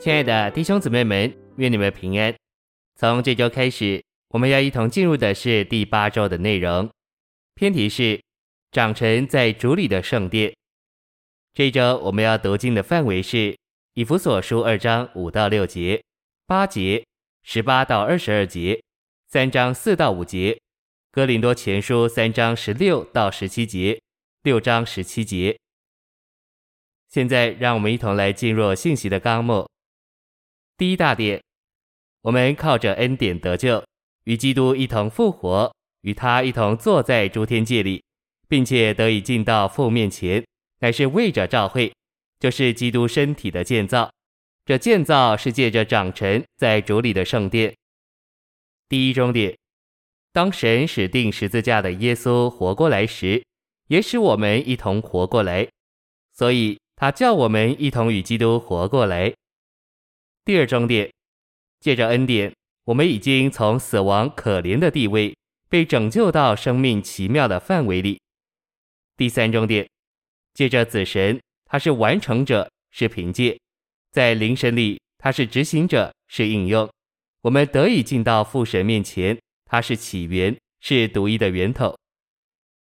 亲爱的弟兄姊妹们，愿你们平安。从这周开始，我们要一同进入的是第八周的内容。篇题是“长成在主里的圣殿”。这周我们要读经的范围是以弗所书二章五到六节、八节、十八到二十二节、三章四到五节、哥林多前书三章十六到十七节、六章十七节。现在，让我们一同来进入信息的纲目。第一大点，我们靠着恩典得救，与基督一同复活，与他一同坐在诸天界里，并且得以进到父面前，乃是为着召会，就是基督身体的建造。这建造是借着长臣在主里的圣殿。第一中点，当神使钉十字架的耶稣活过来时，也使我们一同活过来，所以他叫我们一同与基督活过来。第二重点，借着恩典，我们已经从死亡可怜的地位被拯救到生命奇妙的范围里。第三重点，借着子神，他是完成者，是凭借；在灵神里，他是执行者，是应用。我们得以进到父神面前，他是起源，是独一的源头。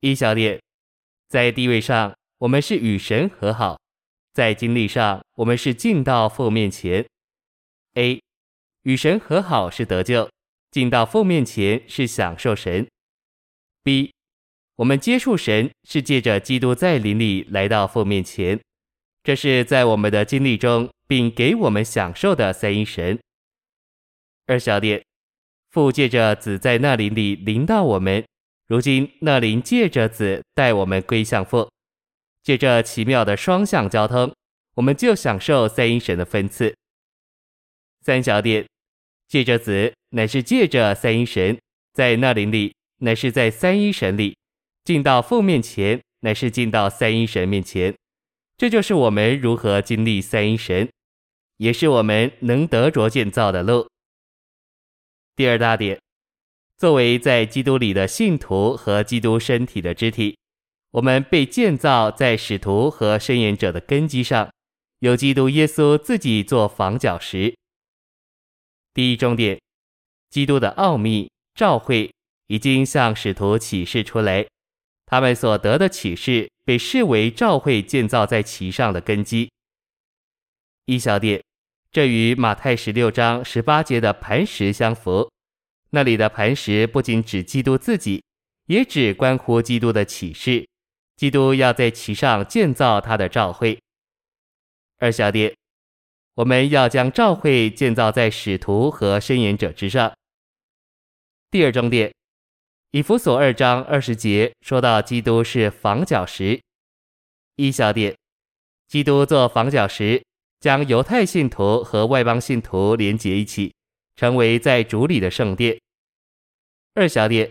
一小点，在地位上，我们是与神和好；在经历上，我们是进到父面前。A 与神和好是得救，进到父面前是享受神。B 我们接触神是借着基督在灵里来到父面前，这是在我们的经历中，并给我们享受的三一神。二小点，父借着子在那灵里临到我们，如今那灵借着子带我们归向父，借着奇妙的双向交通，我们就享受三一神的分赐。三小点，借着子，乃是借着三一神，在那灵里，乃是在三一神里，进到父面前，乃是进到三一神面前。这就是我们如何经历三一神，也是我们能得着建造的路。第二大点，作为在基督里的信徒和基督身体的肢体，我们被建造在使徒和申言者的根基上，有基督耶稣自己做房角石。第一重点，基督的奥秘召会已经向使徒启示出来，他们所得的启示被视为召会建造在其上的根基。一小点，这与马太十六章十八节的磐石相符，那里的磐石不仅指基督自己，也指关乎基督的启示，基督要在其上建造他的召会。二小点。我们要将召会建造在使徒和申言者之上。第二重点，以弗所二章二十节说到基督是房角石。一小点，基督做房角石，将犹太信徒和外邦信徒连结一起，成为在主里的圣殿。二小点，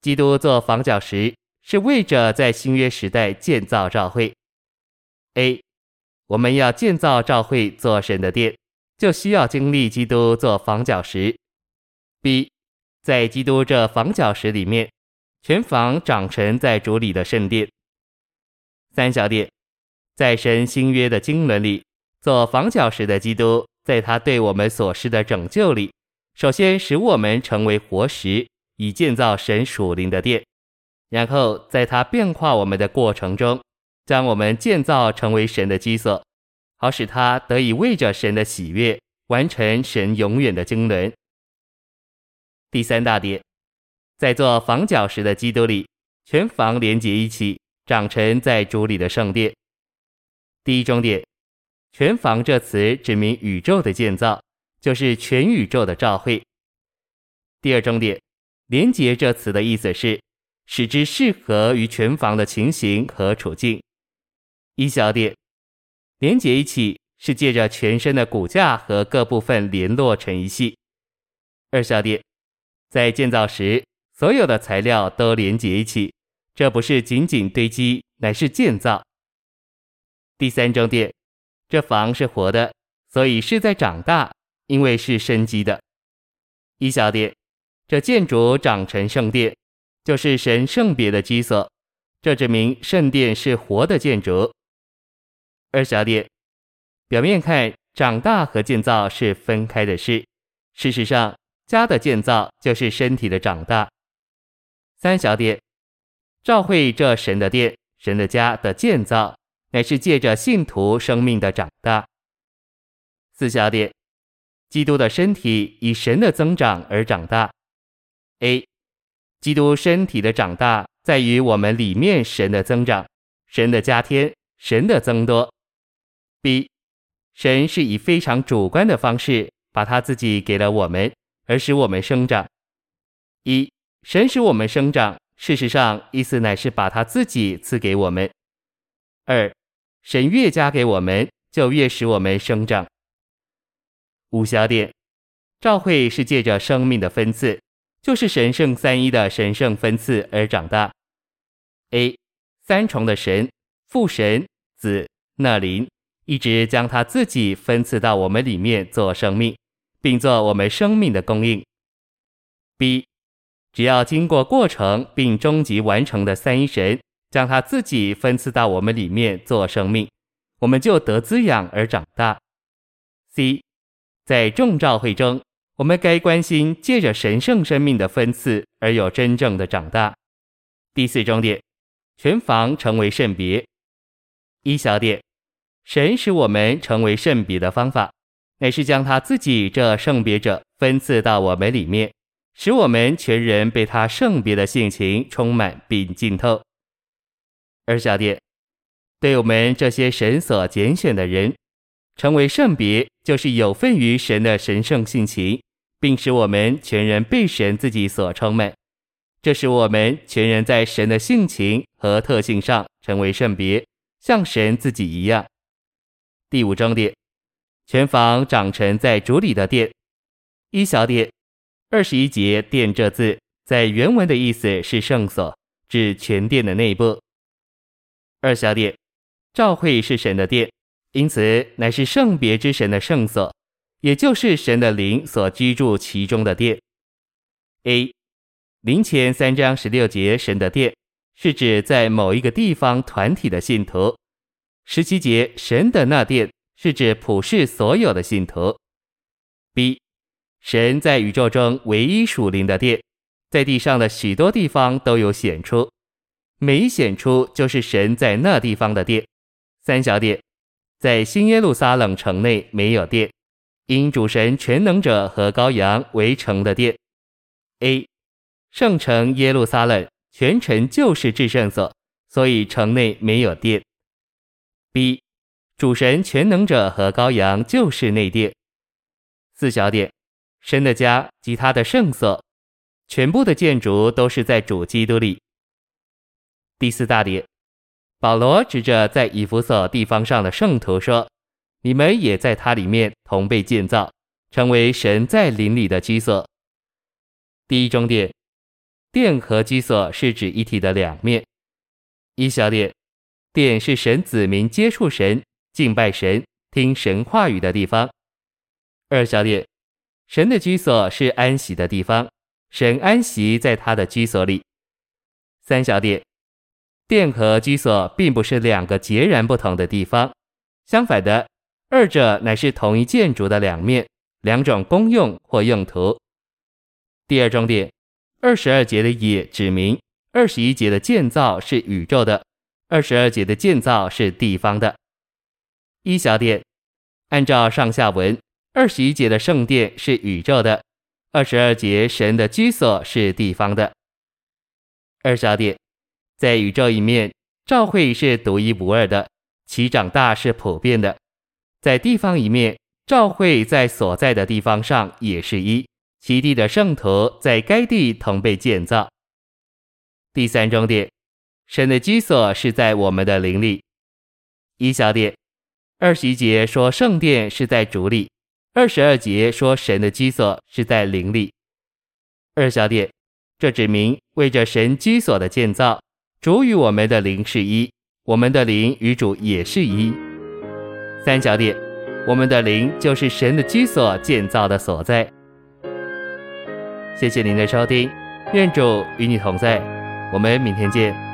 基督做房角石，是为着在新约时代建造召会。A。我们要建造召会做神的殿，就需要经历基督做房角石。B，在基督这房角石里面，全房长成在主里的圣殿。三小点，在神新约的经纶里，做房角石的基督，在他对我们所施的拯救里，首先使我们成为活石，以建造神属灵的殿，然后在他变化我们的过程中。将我们建造成为神的基所，好使他得以为着神的喜悦，完成神永远的经纶。第三大点，在做房角石的基督里，全房连结一起，长成在主里的圣殿。第一重点，全房这词指明宇宙的建造，就是全宇宙的召会。第二重点，连结这词的意思是使之适合于全房的情形和处境。一小点，连接一起是借着全身的骨架和各部分联络成一系。二小点，在建造时，所有的材料都连接一起，这不是仅仅堆积，乃是建造。第三重点，这房是活的，所以是在长大，因为是生机的。一小点，这建筑长成圣殿，就是神圣别的居所，这证明圣殿是活的建筑。二小点，表面看长大和建造是分开的事。事实上，家的建造就是身体的长大。三小点，教会这神的殿、神的家的建造，乃是借着信徒生命的长大。四小点，基督的身体以神的增长而长大。A，基督身体的长大在于我们里面神的增长，神的加添，神的增多。一神是以非常主观的方式把他自己给了我们，而使我们生长。一，神使我们生长，事实上意思乃是把他自己赐给我们。二，神越加给我们，就越使我们生长。五小点，召会是借着生命的分赐，就是神圣三一的神圣分赐而长大。A，三重的神，父神、子、那灵，一直将他自己分赐到我们里面做生命，并做我们生命的供应。B，只要经过过程并终极完成的三一神。将他自己分赐到我们里面做生命，我们就得滋养而长大。C，在众召会中，我们该关心借着神圣生命的分赐而有真正的长大。第四重点，全房成为圣别。一小点，神使我们成为圣别的方法，乃是将他自己这圣别者分赐到我们里面，使我们全人被他圣别的性情充满并浸透。二小点，对我们这些神所拣选的人，成为圣别，就是有份于神的神圣性情，并使我们全人被神自己所充满。这使我们全人在神的性情和特性上成为圣别，像神自己一样。第五章点，全房长成在主里的殿。一小点，二十一节“殿”这字，在原文的意思是圣所，指全殿的内部。二小点，召会是神的殿，因此乃是圣别之神的圣所，也就是神的灵所居住其中的殿。A，灵前三章十六节神的殿是指在某一个地方团体的信徒。十七节神的那殿是指普世所有的信徒。B，神在宇宙中唯一属灵的殿，在地上的许多地方都有显出。每显出就是神在那地方的殿。三小点，在新耶路撒冷城内没有殿，因主神全能者和羔羊为城的殿。A，圣城耶路撒冷全城就是至圣所，所以城内没有殿。B，主神全能者和羔羊就是内殿。四小点，神的家及他的圣所，全部的建筑都是在主基督里。第四大点，保罗指着在以弗所地方上的圣徒说：“你们也在他里面同被建造，成为神在灵里的居所。”第一重点，殿和居所是指一体的两面。一小点，殿是神子民接触神、敬拜神、听神话语的地方。二小点，神的居所是安息的地方，神安息在他的居所里。三小点。殿和居所并不是两个截然不同的地方，相反的，二者乃是同一建筑的两面，两种功用或用途。第二重点，二十二节的也指明二十一节的建造是宇宙的，二十二节的建造是地方的。一小点，按照上下文，二十一节的圣殿是宇宙的，二十二节神的居所是地方的。二小点。在宇宙一面，召会是独一无二的，其长大是普遍的；在地方一面，召会在所在的地方上也是一，其地的圣徒在该地同被建造。第三重点，神的居所是在我们的灵里。一小点，二十一节说圣殿是在主里，二十二节说神的居所是在灵里。二小点，这指明为着神居所的建造。主与我们的灵是一，我们的灵与主也是一。三小点，我们的灵就是神的居所建造的所在。谢谢您的收听，愿主与你同在，我们明天见。